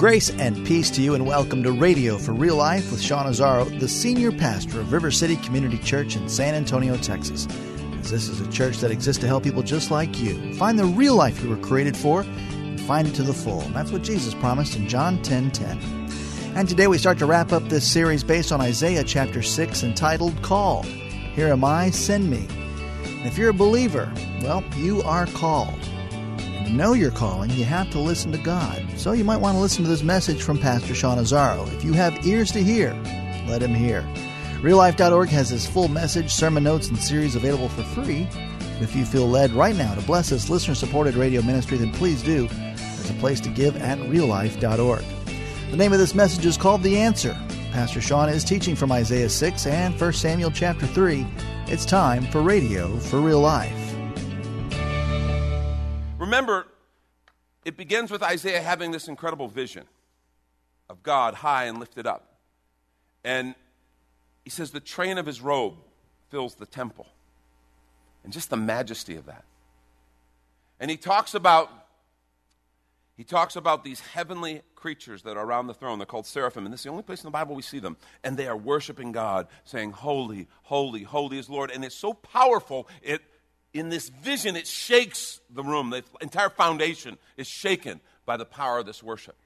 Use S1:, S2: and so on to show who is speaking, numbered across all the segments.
S1: Grace and peace to you, and welcome to Radio for Real Life with Sean Azzaro, the senior pastor of River City Community Church in San Antonio, Texas. As this is a church that exists to help people just like you find the real life you were created for and find it to the full. And that's what Jesus promised in John 10 10. And today we start to wrap up this series based on Isaiah chapter 6 entitled Called. Here am I, send me. And if you're a believer, well, you are called know your calling, you have to listen to God. So you might want to listen to this message from Pastor Sean Azzaro. If you have ears to hear, let him hear. RealLife.org has his full message, sermon notes, and series available for free. If you feel led right now to bless this listener supported radio ministry, then please do. There's a place to give at reallife.org. The name of this message is called The Answer. Pastor Sean is teaching from Isaiah 6 and 1 Samuel chapter 3. It's time for Radio for Real Life.
S2: Remember, it begins with Isaiah having this incredible vision of God high and lifted up. And he says the train of his robe fills the temple. And just the majesty of that. And he talks about he talks about these heavenly creatures that are around the throne. They're called seraphim, and this is the only place in the Bible we see them. And they are worshiping God, saying, Holy, holy, holy is Lord. And it's so powerful, it in this vision, it shakes the room. The entire foundation is shaken by the power of this worship.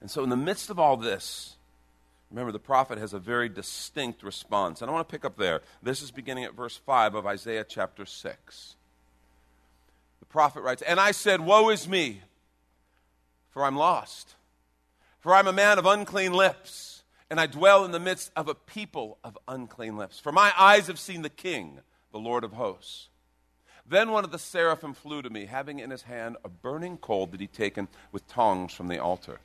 S2: And so, in the midst of all this, remember the prophet has a very distinct response. And I want to pick up there. This is beginning at verse 5 of Isaiah chapter 6. The prophet writes, And I said, Woe is me, for I'm lost. For I'm a man of unclean lips, and I dwell in the midst of a people of unclean lips. For my eyes have seen the King the Lord of hosts. Then one of the seraphim flew to me, having in his hand a burning coal that he'd taken with tongs from the altar.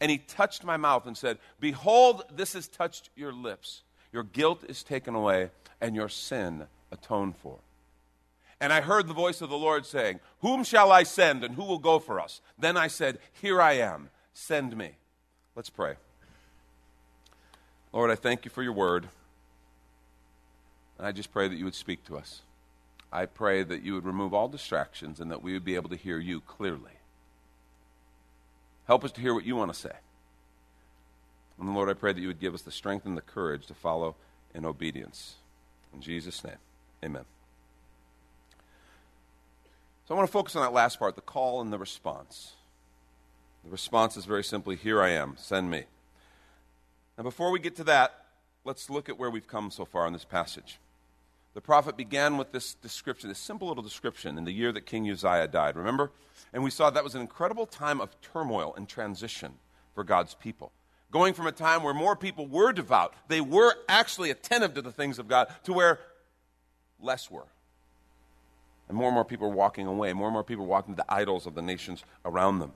S2: And he touched my mouth and said, Behold, this has touched your lips. Your guilt is taken away, and your sin atoned for. And I heard the voice of the Lord saying, Whom shall I send, and who will go for us? Then I said, Here I am, send me. Let's pray. Lord, I thank you for your word. And I just pray that you would speak to us. I pray that you would remove all distractions and that we would be able to hear you clearly. Help us to hear what you want to say. And Lord, I pray that you would give us the strength and the courage to follow in obedience. In Jesus' name, amen. So I want to focus on that last part the call and the response. The response is very simply Here I am, send me. Now, before we get to that, let's look at where we've come so far in this passage. The prophet began with this description, this simple little description, in the year that King Uzziah died. Remember? And we saw that was an incredible time of turmoil and transition for God's people. Going from a time where more people were devout, they were actually attentive to the things of God, to where less were. And more and more people were walking away. More and more people walking to the idols of the nations around them.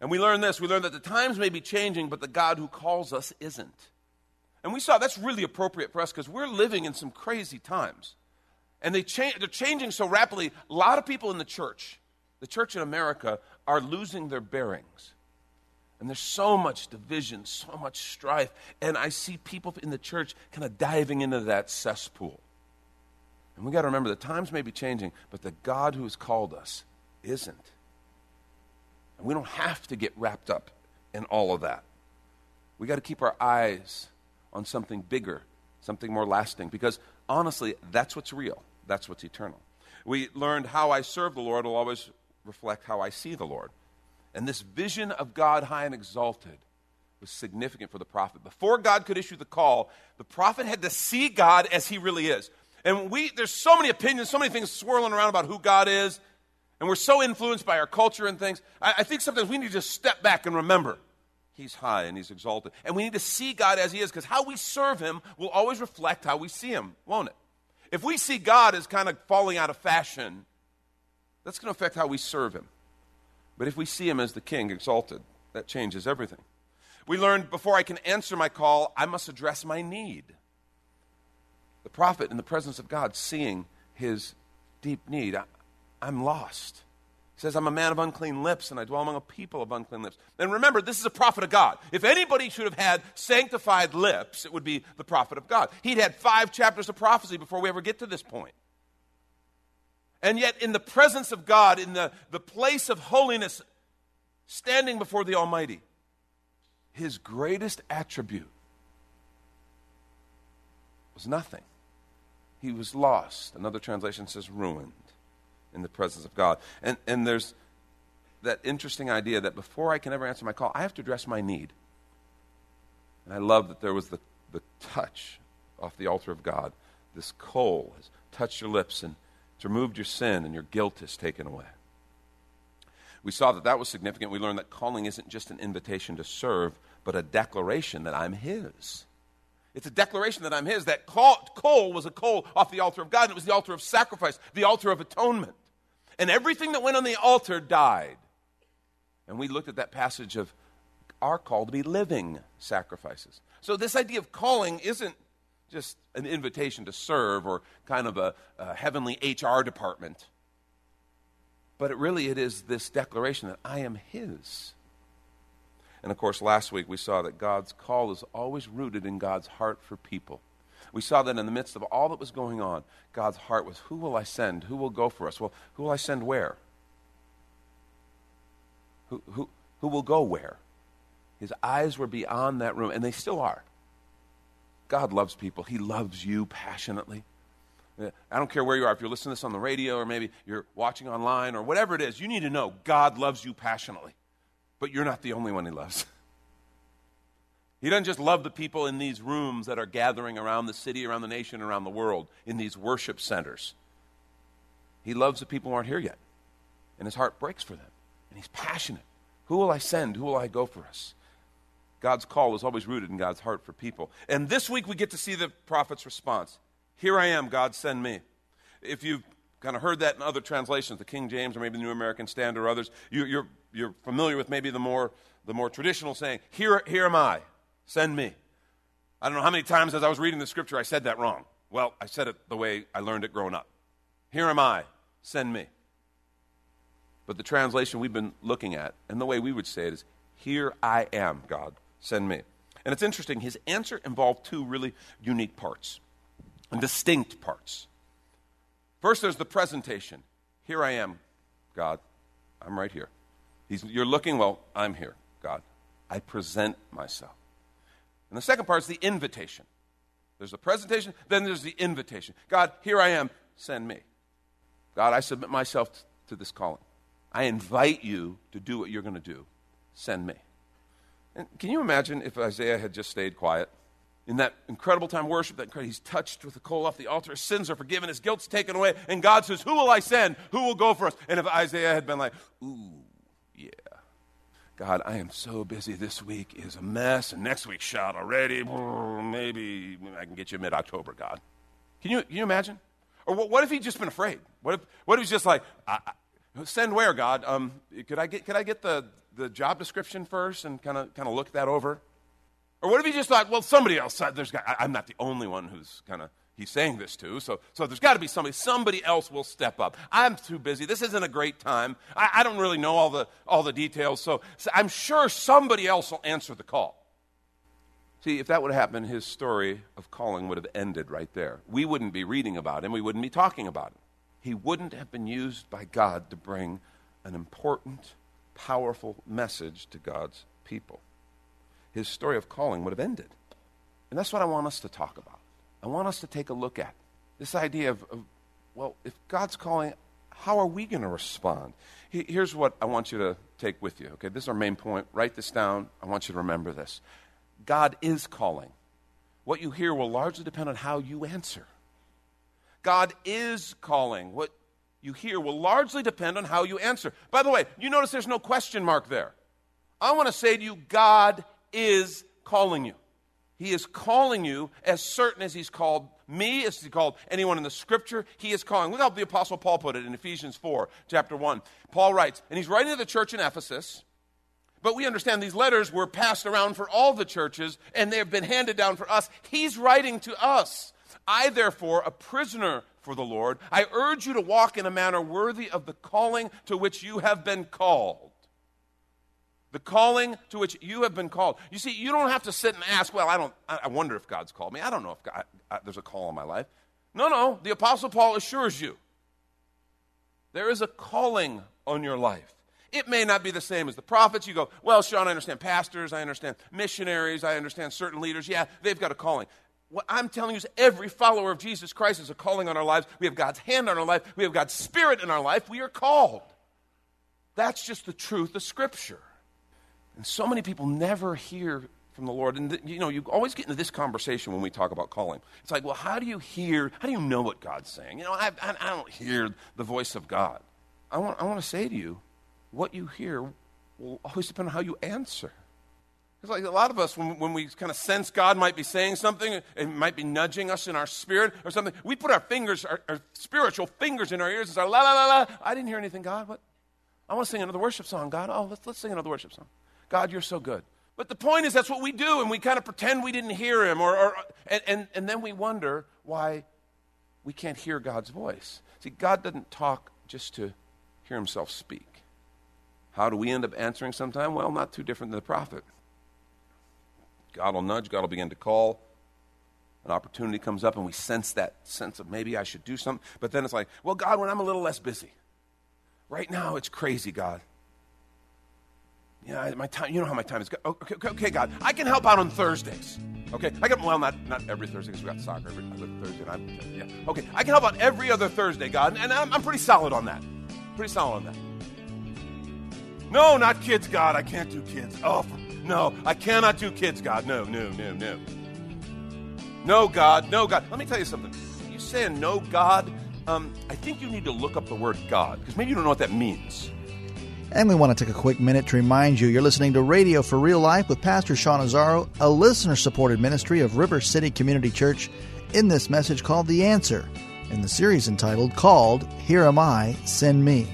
S2: And we learn this we learn that the times may be changing, but the God who calls us isn't. And we saw that's really appropriate for us because we're living in some crazy times. And they cha- they're changing so rapidly. A lot of people in the church, the church in America, are losing their bearings. And there's so much division, so much strife. And I see people in the church kind of diving into that cesspool. And we got to remember the times may be changing, but the God who has called us isn't. And we don't have to get wrapped up in all of that. We got to keep our eyes on something bigger, something more lasting. Because honestly, that's what's real, that's what's eternal. We learned how I serve the Lord will always reflect how I see the Lord. And this vision of God high and exalted was significant for the prophet. Before God could issue the call, the prophet had to see God as he really is. And we, there's so many opinions, so many things swirling around about who God is, and we're so influenced by our culture and things. I, I think sometimes we need to just step back and remember He's high and he's exalted. And we need to see God as he is because how we serve him will always reflect how we see him, won't it? If we see God as kind of falling out of fashion, that's going to affect how we serve Him. But if we see Him as the King exalted, that changes everything. We learned before I can answer my call, I must address my need. The prophet, in the presence of God, seeing his deep need, I, am lost. Says, I'm a man of unclean lips, and I dwell among a people of unclean lips. And remember, this is a prophet of God. If anybody should have had sanctified lips, it would be the prophet of God. He'd had five chapters of prophecy before we ever get to this point. And yet, in the presence of God, in the, the place of holiness, standing before the Almighty, his greatest attribute was nothing. He was lost. Another translation says ruined in the presence of God. And, and there's that interesting idea that before I can ever answer my call, I have to address my need. And I love that there was the, the touch off the altar of God. This coal has touched your lips and it's removed your sin and your guilt is taken away. We saw that that was significant. We learned that calling isn't just an invitation to serve, but a declaration that I'm His. It's a declaration that I'm His. That coal was a coal off the altar of God, and it was the altar of sacrifice, the altar of atonement. And everything that went on the altar died. And we looked at that passage of our call to be living sacrifices. So, this idea of calling isn't just an invitation to serve or kind of a, a heavenly HR department but it really it is this declaration that I am his. And of course, last week we saw that God's call is always rooted in God's heart for people. We saw that in the midst of all that was going on, God's heart was who will I send? Who will go for us? Well, who will I send where? Who, who, who will go where? His eyes were beyond that room, and they still are. God loves people, He loves you passionately. I don't care where you are, if you're listening to this on the radio or maybe you're watching online or whatever it is, you need to know God loves you passionately. But you're not the only one He loves. He doesn't just love the people in these rooms that are gathering around the city, around the nation, around the world, in these worship centers. He loves the people who aren't here yet. And his heart breaks for them. And he's passionate. Who will I send? Who will I go for us? God's call is always rooted in God's heart for people. And this week we get to see the prophet's response. Here I am, God, send me. If you've kind of heard that in other translations, the King James or maybe the New American Standard or others, you, are you're, you're familiar with maybe the more, the more traditional saying, here, here am I, send me. I don't know how many times as I was reading the scripture I said that wrong. Well, I said it the way I learned it growing up. Here am I, send me. But the translation we've been looking at, and the way we would say it is, Here I am, God, send me. And it's interesting, his answer involved two really unique parts and distinct parts. First, there's the presentation. Here I am, God. I'm right here. He's, you're looking, well, I'm here, God. I present myself. And the second part is the invitation. There's the presentation, then there's the invitation. God, here I am, send me. God, I submit myself to this calling. I invite you to do what you're going to do. Send me. And can you imagine if Isaiah had just stayed quiet? in that incredible time of worship, that he's touched with the coal off the altar, his sins are forgiven, his guilt's taken away, and God says, Who will I send? Who will go for us? And if Isaiah had been like, Ooh. God, I am so busy this week is a mess, and next week's shot already. Maybe I can get you mid October, God. Can you, can you imagine? Or what, what, if he'd just been afraid? What if, what if he's just like, I, I, send where, God? Um, could I get, could I get the, the job description first and kind of look that over? Or what if he just thought, well, somebody else, there's got, I, am not the only one who's kind of, he's saying this to, so, so there's got to be somebody, somebody else will step up. I'm too busy. This isn't a great time. I, I don't really know all the, all the details, so, so I'm sure somebody else will answer the call. See, if that would have happened, his story of calling would have ended right there. We wouldn't be reading about him, we wouldn't be talking about him. He wouldn't have been used by God to bring an important, powerful message to God's people his story of calling would have ended. And that's what I want us to talk about. I want us to take a look at this idea of, of well, if God's calling, how are we going to respond? Here's what I want you to take with you. Okay, this is our main point. Write this down. I want you to remember this. God is calling. What you hear will largely depend on how you answer. God is calling. What you hear will largely depend on how you answer. By the way, you notice there's no question mark there. I want to say to you, God is calling you. He is calling you as certain as He's called me, as he called anyone in the scripture, he is calling. Look how the Apostle Paul put it in Ephesians 4, chapter 1. Paul writes, and he's writing to the church in Ephesus, but we understand these letters were passed around for all the churches, and they have been handed down for us. He's writing to us. I, therefore, a prisoner for the Lord, I urge you to walk in a manner worthy of the calling to which you have been called. The calling to which you have been called. You see, you don't have to sit and ask, well, I don't, I wonder if God's called me. I don't know if God, I, there's a call in my life. No, no. The Apostle Paul assures you there is a calling on your life. It may not be the same as the prophets. You go, well, Sean, I understand pastors, I understand missionaries, I understand certain leaders. Yeah, they've got a calling. What I'm telling you is every follower of Jesus Christ is a calling on our lives. We have God's hand on our life, we have God's Spirit in our life. We are called. That's just the truth of Scripture. And so many people never hear from the Lord. And, th- you know, you always get into this conversation when we talk about calling. It's like, well, how do you hear, how do you know what God's saying? You know, I, I, I don't hear the voice of God. I want, I want to say to you, what you hear will always depend on how you answer. It's like a lot of us, when, when we kind of sense God might be saying something, it might be nudging us in our spirit or something, we put our fingers, our, our spiritual fingers in our ears and say, la, la, la, la. I didn't hear anything, God. What? I want to sing another worship song, God. Oh, let's, let's sing another worship song. God, you're so good. But the point is, that's what we do, and we kind of pretend we didn't hear him, or, or and, and, and then we wonder why we can't hear God's voice. See, God doesn't talk just to hear himself speak. How do we end up answering sometime? Well, not too different than the prophet. God will nudge, God will begin to call. An opportunity comes up, and we sense that sense of maybe I should do something. But then it's like, well, God, when I'm a little less busy. Right now, it's crazy, God. Yeah, my time. You know how my time is. Okay, okay, okay, God, I can help out on Thursdays. Okay, I can. Well, not not every Thursday because we got soccer every Thursday. I'm, yeah. Okay, I can help out every other Thursday, God, and I'm, I'm pretty solid on that. Pretty solid on that. No, not kids, God. I can't do kids. Oh, no, I cannot do kids, God. No, no, no, no. No, God. No, God. Let me tell you something. You saying no, God? Um, I think you need to look up the word God because maybe you don't know what that means.
S1: And we want to take a quick minute to remind you you're listening to Radio for Real Life with Pastor Sean Azzaro, a listener supported ministry of River City Community Church, in this message called The Answer, in the series entitled Called Here Am I, Send Me,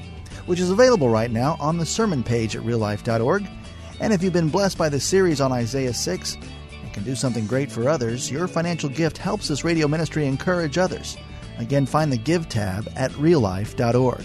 S1: which is available right now on the sermon page at reallife.org. And if you've been blessed by the series on Isaiah 6 and can do something great for others, your financial gift helps this radio ministry encourage others. Again, find the Give tab at reallife.org.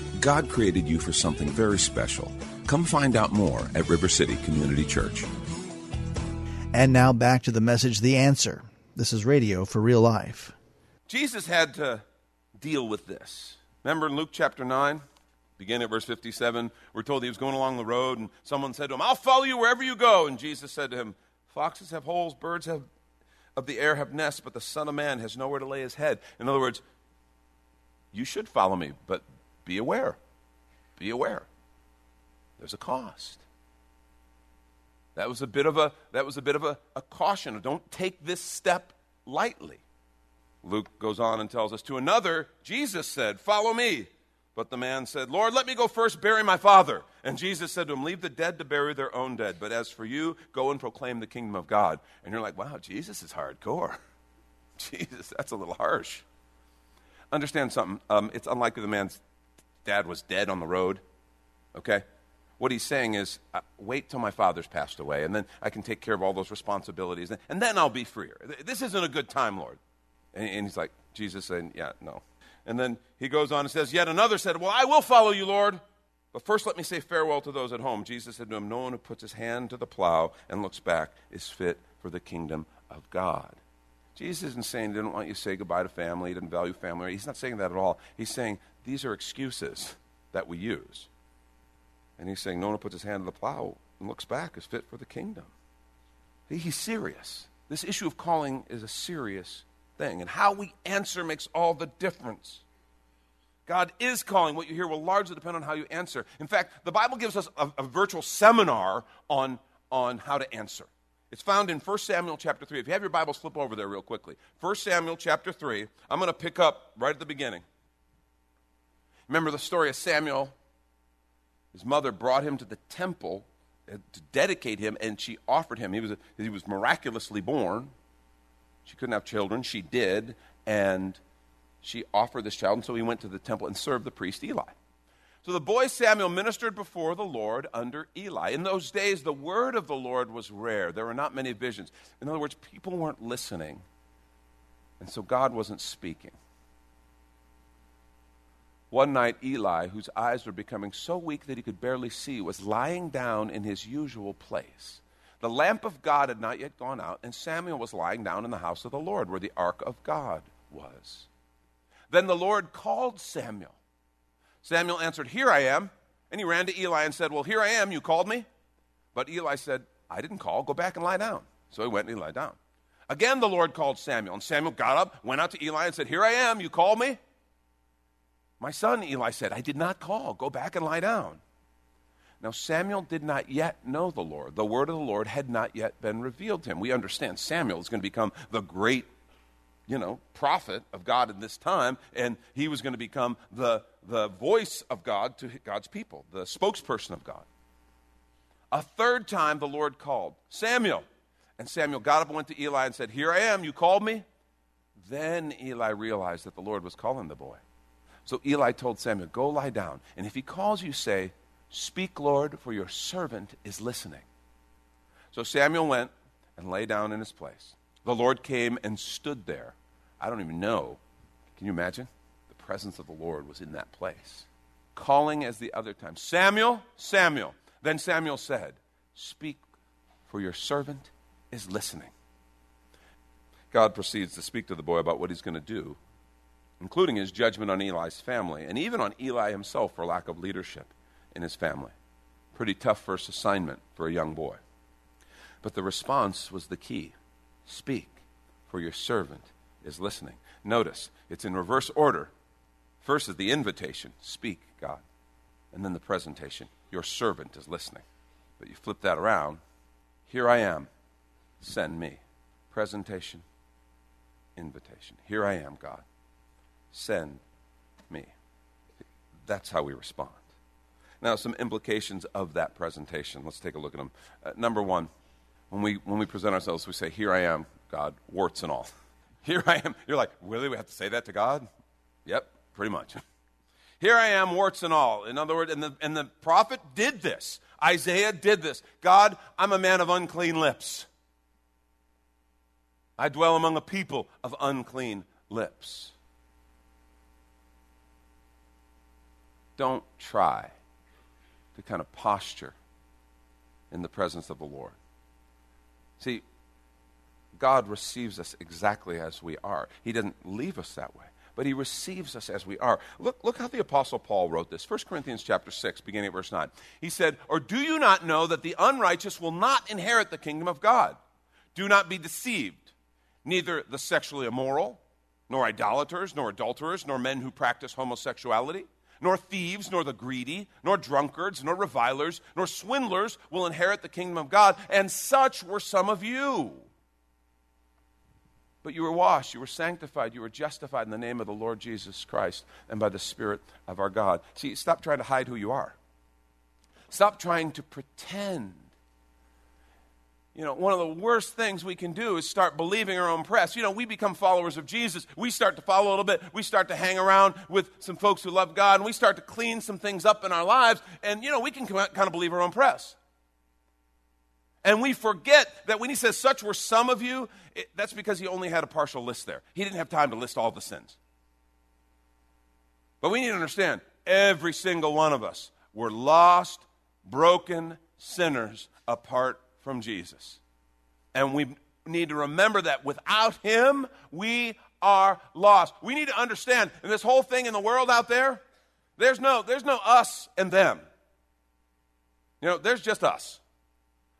S3: God created you for something very special. Come find out more at River City Community Church.
S1: And now back to the message The Answer. This is radio for real life.
S2: Jesus had to deal with this. Remember in Luke chapter 9, begin at verse 57, we're told he was going along the road and someone said to him, I'll follow you wherever you go. And Jesus said to him, Foxes have holes, birds have, of the air have nests, but the Son of Man has nowhere to lay his head. In other words, you should follow me, but be aware. Be aware. There's a cost. That was a bit of a that was a bit of a, a caution. Don't take this step lightly. Luke goes on and tells us to another, Jesus said, Follow me. But the man said, Lord, let me go first bury my father. And Jesus said to him, Leave the dead to bury their own dead. But as for you, go and proclaim the kingdom of God. And you're like, Wow, Jesus is hardcore. Jesus, that's a little harsh. Understand something. Um, it's unlikely the man's dad was dead on the road. Okay? What he's saying is, uh, wait till my father's passed away, and then I can take care of all those responsibilities, and, then I'll be freer. This isn't a good time, Lord. And, and he's like, Jesus saying, yeah, no, And then he goes on and says, Yet another said, Well, I will follow you, Lord. But first, let me say farewell to those at home. Jesus said to him, No one who puts his hand to the plow and looks back is fit for the kingdom of God. Jesus isn't saying he didn't want you to say goodbye to family, he didn't value family. He's not saying that at all. He's saying these are excuses that we use. And he's saying no one puts his hand to the plow and looks back is fit for the kingdom. He's serious. This issue of calling is a serious thing. And how we answer makes all the difference. God is calling. What you hear will largely depend on how you answer. In fact, the Bible gives us a, a virtual seminar on, on how to answer. It's found in 1 Samuel chapter 3. If you have your Bibles, flip over there real quickly. 1 Samuel chapter 3. I'm going to pick up right at the beginning. Remember the story of Samuel? His mother brought him to the temple uh, to dedicate him, and she offered him. He was, he was miraculously born. She couldn't have children. She did, and she offered this child, and so he went to the temple and served the priest Eli. So the boy Samuel ministered before the Lord under Eli. In those days, the word of the Lord was rare. There were not many visions. In other words, people weren't listening, and so God wasn't speaking. One night, Eli, whose eyes were becoming so weak that he could barely see, was lying down in his usual place. The lamp of God had not yet gone out, and Samuel was lying down in the house of the Lord, where the ark of God was. Then the Lord called Samuel. Samuel answered, Here I am. And he ran to Eli and said, Well, here I am. You called me? But Eli said, I didn't call. Go back and lie down. So he went and he lay down. Again, the Lord called Samuel. And Samuel got up, went out to Eli, and said, Here I am. You called me? My son, Eli said, I did not call. Go back and lie down. Now, Samuel did not yet know the Lord. The word of the Lord had not yet been revealed to him. We understand Samuel is going to become the great you know, prophet of God in this time, and he was going to become the, the voice of God to God's people, the spokesperson of God. A third time the Lord called, Samuel. And Samuel got up and went to Eli and said, Here I am, you called me? Then Eli realized that the Lord was calling the boy. So Eli told Samuel, Go lie down, and if he calls you, say, Speak, Lord, for your servant is listening. So Samuel went and lay down in his place. The Lord came and stood there I don't even know. Can you imagine? The presence of the Lord was in that place. Calling as the other time Samuel, Samuel. Then Samuel said, Speak, for your servant is listening. God proceeds to speak to the boy about what he's going to do, including his judgment on Eli's family, and even on Eli himself for lack of leadership in his family. Pretty tough first assignment for a young boy. But the response was the key Speak, for your servant is listening. Notice, it's in reverse order. First is the invitation speak, God. And then the presentation your servant is listening. But you flip that around here I am, send me. Presentation, invitation. Here I am, God, send me. That's how we respond. Now, some implications of that presentation. Let's take a look at them. Uh, number one, when we, when we present ourselves, we say, Here I am, God, warts and all. Here I am. You're like, really? We have to say that to God? Yep, pretty much. Here I am, warts and all. In other words, and the, and the prophet did this. Isaiah did this. God, I'm a man of unclean lips. I dwell among a people of unclean lips. Don't try to kind of posture in the presence of the Lord. See, God receives us exactly as we are. He doesn't leave us that way, but he receives us as we are. Look, look how the apostle Paul wrote this. 1 Corinthians chapter 6, beginning at verse 9. He said, "Or do you not know that the unrighteous will not inherit the kingdom of God? Do not be deceived. Neither the sexually immoral, nor idolaters, nor adulterers, nor men who practice homosexuality, nor thieves, nor the greedy, nor drunkards, nor revilers, nor swindlers will inherit the kingdom of God, and such were some of you." But you were washed, you were sanctified, you were justified in the name of the Lord Jesus Christ and by the Spirit of our God. See, stop trying to hide who you are. Stop trying to pretend. You know, one of the worst things we can do is start believing our own press. You know, we become followers of Jesus. We start to follow a little bit. We start to hang around with some folks who love God, and we start to clean some things up in our lives. And, you know, we can kind of believe our own press. And we forget that when he says, Such were some of you, it, that's because he only had a partial list there. He didn't have time to list all the sins. But we need to understand every single one of us were lost, broken sinners apart from Jesus. And we need to remember that without Him, we are lost. We need to understand in this whole thing in the world out there, there's no, there's no us and them. You know, there's just us.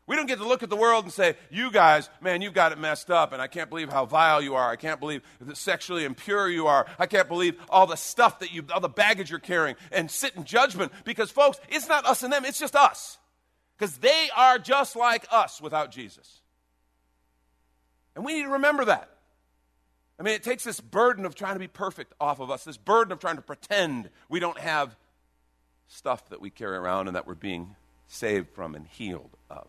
S2: We don't get to look at the world and say, you guys, man, you've got it messed up, and I can't believe how vile you are. I can't believe sexually impure you are. I can't believe all the stuff that you, all the baggage you're carrying, and sit in judgment. Because, folks, it's not us and them, it's just us. Because they are just like us without Jesus. And we need to remember that. I mean, it takes this burden of trying to be perfect off of us, this burden of trying to pretend we don't have stuff that we carry around and that we're being saved from and healed of.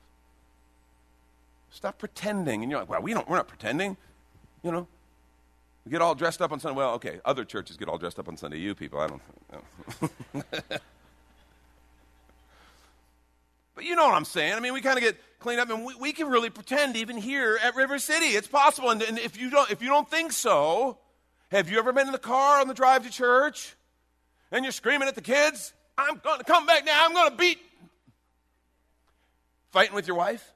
S2: Stop pretending. And you're like, well, we don't, we're not pretending. You know, we get all dressed up on Sunday. Well, okay, other churches get all dressed up on Sunday. You people, I don't. but you know what I'm saying. I mean, we kind of get cleaned up, and we, we, can really pretend even here at River City. It's possible. And, and if you don't, if you don't think so, have you ever been in the car on the drive to church, and you're screaming at the kids? I'm going to come back now. I'm going to beat. Fighting with your wife?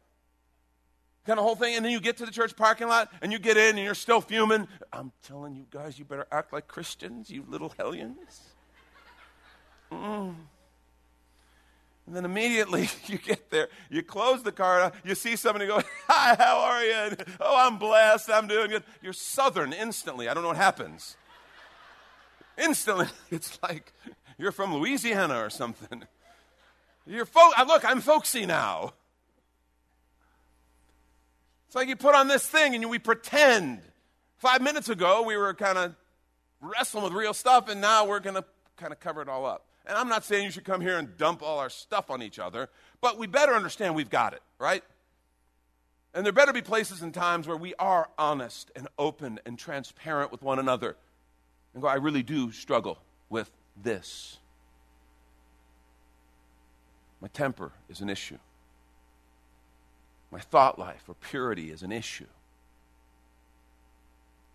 S2: kind of whole thing. And then you get to the church parking lot and you get in and you're still fuming. I'm telling you guys, you better act like Christians, you little hellions. And then immediately you get there, you close the car, you see somebody go, Hi, how are you? And, oh, I'm blessed, I'm doing good. You're southern instantly. I don't know what happens. Instantly, it's like you're from Louisiana or something. You're folk. Uh, look, I'm folksy now. It's like you put on this thing and we pretend. Five minutes ago, we were kind of wrestling with real stuff, and now we're going to kind of cover it all up. And I'm not saying you should come here and dump all our stuff on each other, but we better understand we've got it, right? And there better be places and times where we are honest and open and transparent with one another and go, I really do struggle with this. My temper is an issue. My thought life or purity is an issue.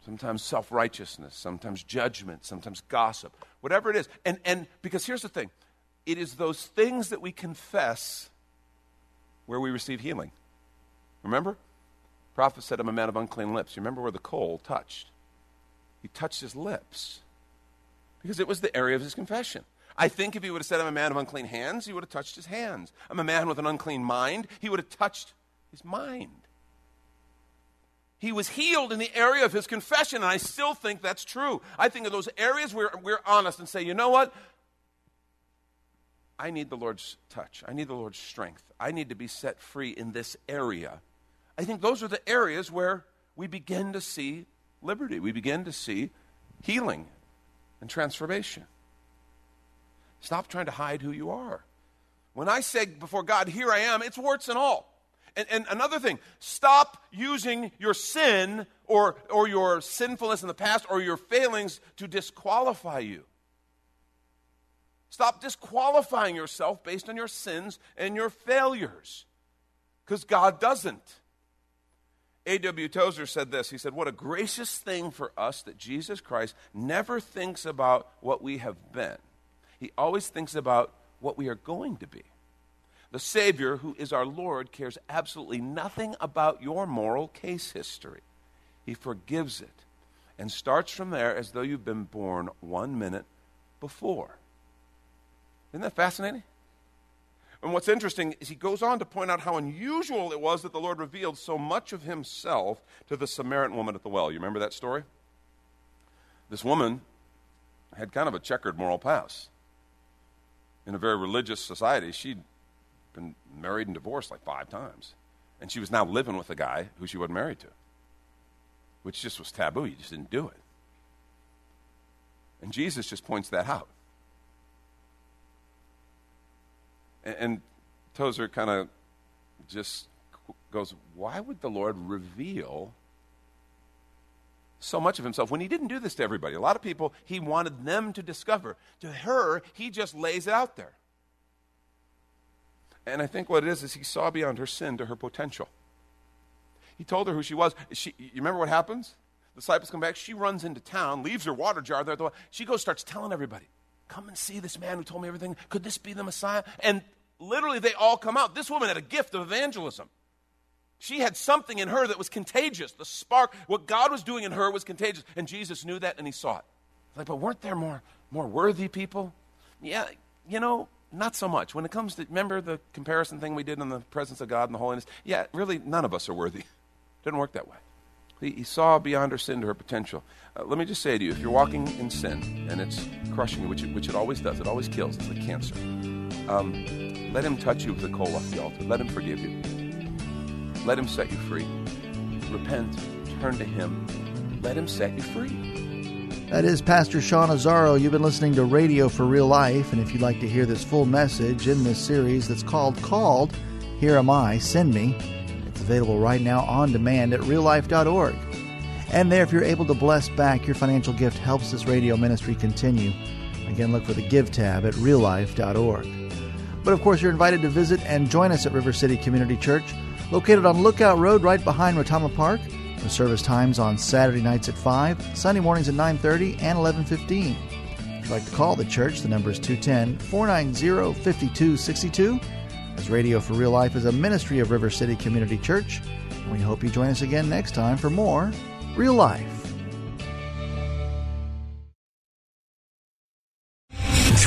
S2: Sometimes self righteousness, sometimes judgment, sometimes gossip, whatever it is. And, and because here's the thing it is those things that we confess where we receive healing. Remember? prophet said, I'm a man of unclean lips. You remember where the coal touched? He touched his lips because it was the area of his confession. I think if he would have said, I'm a man of unclean hands, he would have touched his hands. I'm a man with an unclean mind, he would have touched his mind. He was healed in the area of his confession, and I still think that's true. I think of those areas where we're honest and say, you know what? I need the Lord's touch. I need the Lord's strength. I need to be set free in this area. I think those are the areas where we begin to see liberty. We begin to see healing and transformation. Stop trying to hide who you are. When I say before God, here I am, it's warts and all. And, and, another thing, stop using your sin or, or your sinfulness in the past or your failings to disqualify you. Stop disqualifying yourself based on your sins and your failures because God doesn't. A.W. Tozer said this. He said, What a gracious thing for us that Jesus Christ never thinks about what we have been. He always thinks about what we are going to be. The Savior, who is our Lord, cares absolutely nothing about your moral case history. He forgives it and starts from there as though you've been born one minute before. Isn't that fascinating? And what's interesting is he goes on to point out how unusual it was that the Lord revealed so much of himself to the Samaritan woman at the well. You remember that story? This woman had kind of a checkered moral past. In a very religious society, she'd been married and divorced like five times. And she was now living with a guy who she wasn't married to, which just was taboo. You just didn't do it. And Jesus just points that out. And, and Tozer kind of just goes, Why would the Lord reveal so much of himself when he didn't do this to everybody? A lot of people, he wanted them to discover. To her, he just lays it out there. And I think what it is is he saw beyond her sin to her potential. He told her who she was. She, you remember what happens? The disciples come back. She runs into town, leaves her water jar there. She goes, starts telling everybody. Come and see this man who told me everything. Could this be the Messiah? And literally, they all come out. This woman had a gift of evangelism. She had something in her that was contagious. The spark, what God was doing in her was contagious. And Jesus knew that and he saw it. Like, but weren't there more, more worthy people? Yeah, you know, not so much. When it comes to, remember the comparison thing we did in the presence of God and the holiness? Yeah, really, none of us are worthy. It Didn't work that way. He, he saw beyond her sin to her potential. Uh, let me just say to you if you're walking in sin and it's crushing you, which it, which it always does, it always kills, it's like cancer. Um, let him touch you with the coal off the altar. Let him forgive you. Let him set you free. Repent, turn to him. Let him set you free.
S1: That is Pastor Sean Azzaro. You've been listening to Radio for Real Life, and if you'd like to hear this full message in this series that's called Called, Here Am I, Send Me, it's available right now on demand at reallife.org. And there, if you're able to bless back, your financial gift helps this radio ministry continue. Again, look for the Give tab at reallife.org. But of course, you're invited to visit and join us at River City Community Church located on Lookout Road right behind Retama Park. The service times on Saturday nights at 5, Sunday mornings at 9:30 and 11:15. If you'd like to call the church, the number is 210-490-5262. As Radio for Real Life is a ministry of River City Community Church, and we hope you join us again next time for more Real Life.